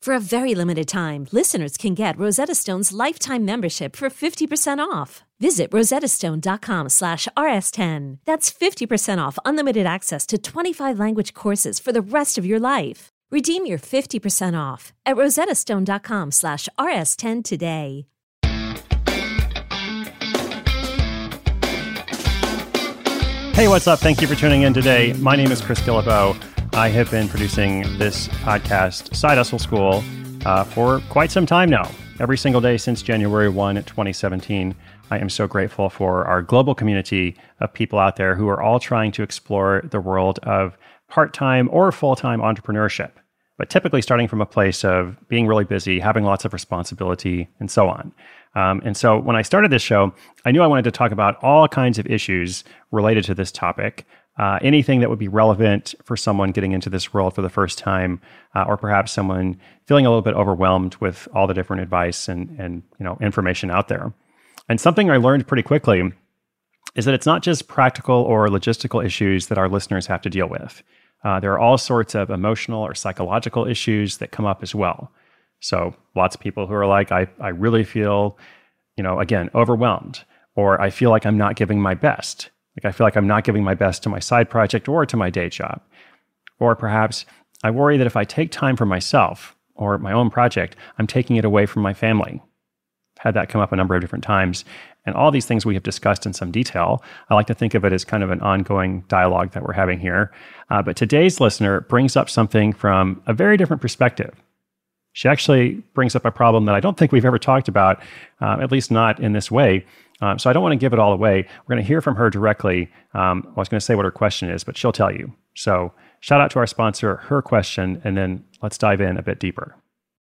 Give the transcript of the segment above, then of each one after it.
For a very limited time, listeners can get Rosetta Stone's lifetime membership for 50% off. Visit rosettastone.com slash rs10. That's 50% off unlimited access to 25 language courses for the rest of your life. Redeem your 50% off at rosettastone.com slash rs10 today. Hey, what's up? Thank you for tuning in today. My name is Chris Guillebeau. I have been producing this podcast, Side Hustle School, uh, for quite some time now. Every single day since January 1, 2017. I am so grateful for our global community of people out there who are all trying to explore the world of part time or full time entrepreneurship, but typically starting from a place of being really busy, having lots of responsibility, and so on. Um, and so when I started this show, I knew I wanted to talk about all kinds of issues related to this topic. Uh, anything that would be relevant for someone getting into this world for the first time, uh, or perhaps someone feeling a little bit overwhelmed with all the different advice and, and you know information out there. And something I learned pretty quickly is that it's not just practical or logistical issues that our listeners have to deal with. Uh, there are all sorts of emotional or psychological issues that come up as well. So lots of people who are like, I, I really feel, you know, again, overwhelmed, or I feel like I'm not giving my best. Like I feel like I'm not giving my best to my side project or to my day job. Or perhaps I worry that if I take time for myself or my own project, I'm taking it away from my family. I've had that come up a number of different times. And all these things we have discussed in some detail. I like to think of it as kind of an ongoing dialogue that we're having here. Uh, but today's listener brings up something from a very different perspective. She actually brings up a problem that I don't think we've ever talked about, uh, at least not in this way. Um, so I don't want to give it all away. We're going to hear from her directly. Um, I was going to say what her question is, but she'll tell you. So shout out to our sponsor, her question, and then let's dive in a bit deeper.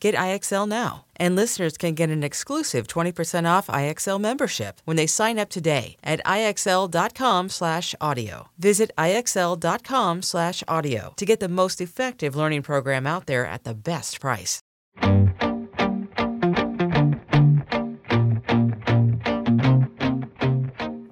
Get IXL now. And listeners can get an exclusive 20% off IXL membership when they sign up today at IXL.com/audio. Visit IXL.com/audio to get the most effective learning program out there at the best price.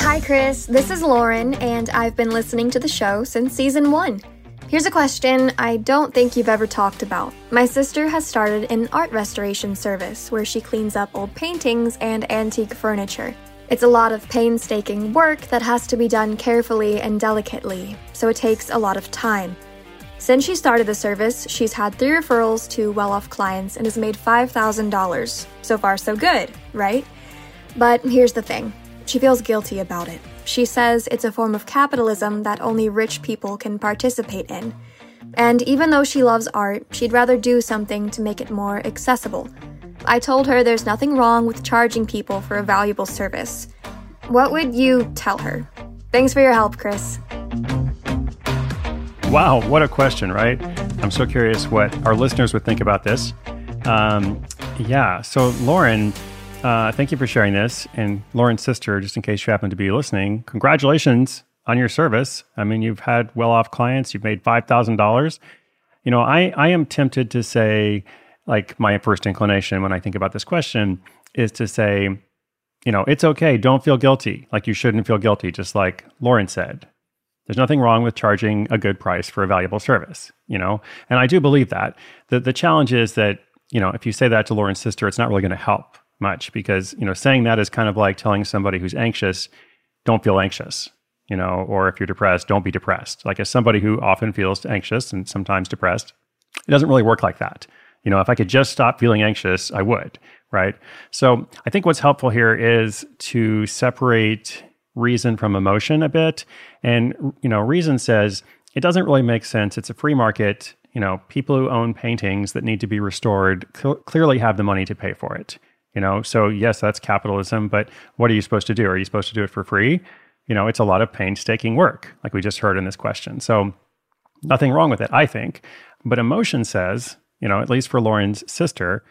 Hi, Chris. This is Lauren, and I've been listening to the show since season one. Here's a question I don't think you've ever talked about. My sister has started an art restoration service where she cleans up old paintings and antique furniture. It's a lot of painstaking work that has to be done carefully and delicately, so it takes a lot of time. Since she started the service, she's had three referrals to well off clients and has made $5,000. So far, so good, right? But here's the thing she feels guilty about it. She says it's a form of capitalism that only rich people can participate in. And even though she loves art, she'd rather do something to make it more accessible. I told her there's nothing wrong with charging people for a valuable service. What would you tell her? Thanks for your help, Chris. Wow, what a question, right? I'm so curious what our listeners would think about this. Um, yeah, so Lauren, uh, thank you for sharing this. And Lauren's sister, just in case you happen to be listening, congratulations on your service. I mean, you've had well off clients, you've made $5,000. You know, I, I am tempted to say, like, my first inclination when I think about this question is to say, you know, it's okay. Don't feel guilty. Like, you shouldn't feel guilty, just like Lauren said. There's nothing wrong with charging a good price for a valuable service, you know? And I do believe that. The, the challenge is that, you know, if you say that to Lauren's sister, it's not really going to help much because, you know, saying that is kind of like telling somebody who's anxious, don't feel anxious you know, or if you're depressed, don't be depressed. Like as somebody who often feels anxious and sometimes depressed, it doesn't really work like that. You know, if I could just stop feeling anxious, I would, right? So I think what's helpful here is to separate reason from emotion a bit. And, you know, reason says it doesn't really make sense. It's a free market. You know, people who own paintings that need to be restored cl- clearly have the money to pay for it. You know, so yes, that's capitalism, but what are you supposed to do? Are you supposed to do it for free? you know, it's a lot of painstaking work, like we just heard in this question. So nothing wrong with it, I think. But emotion says, you know, at least for Lauren's sister,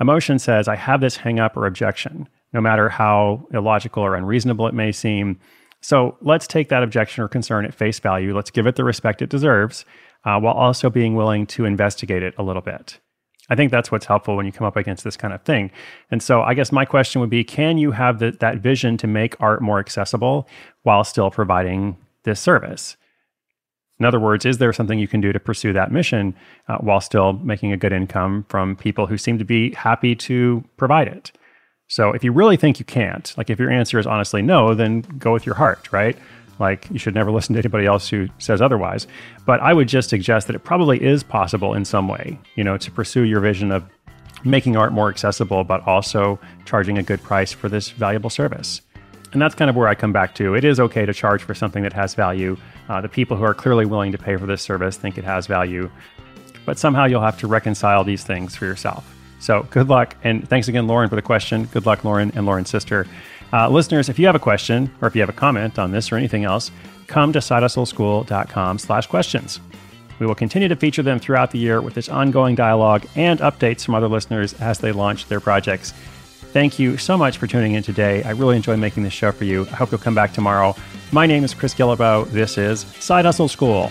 emotion says, I have this hang up or objection, no matter how illogical or unreasonable it may seem. So let's take that objection or concern at face value. Let's give it the respect it deserves uh, while also being willing to investigate it a little bit. I think that's what's helpful when you come up against this kind of thing. And so I guess my question would be can you have the, that vision to make art more accessible while still providing this service? In other words, is there something you can do to pursue that mission uh, while still making a good income from people who seem to be happy to provide it? So if you really think you can't, like if your answer is honestly no, then go with your heart, right? Like, you should never listen to anybody else who says otherwise. But I would just suggest that it probably is possible in some way, you know, to pursue your vision of making art more accessible, but also charging a good price for this valuable service. And that's kind of where I come back to. It is okay to charge for something that has value. Uh, the people who are clearly willing to pay for this service think it has value. But somehow you'll have to reconcile these things for yourself. So good luck. And thanks again, Lauren, for the question. Good luck, Lauren and Lauren's sister. Uh, listeners, if you have a question or if you have a comment on this or anything else, come to sidehustleschool.com slash questions. We will continue to feature them throughout the year with this ongoing dialogue and updates from other listeners as they launch their projects. Thank you so much for tuning in today. I really enjoy making this show for you. I hope you'll come back tomorrow. My name is Chris Guillebeau. This is Side Hustle School.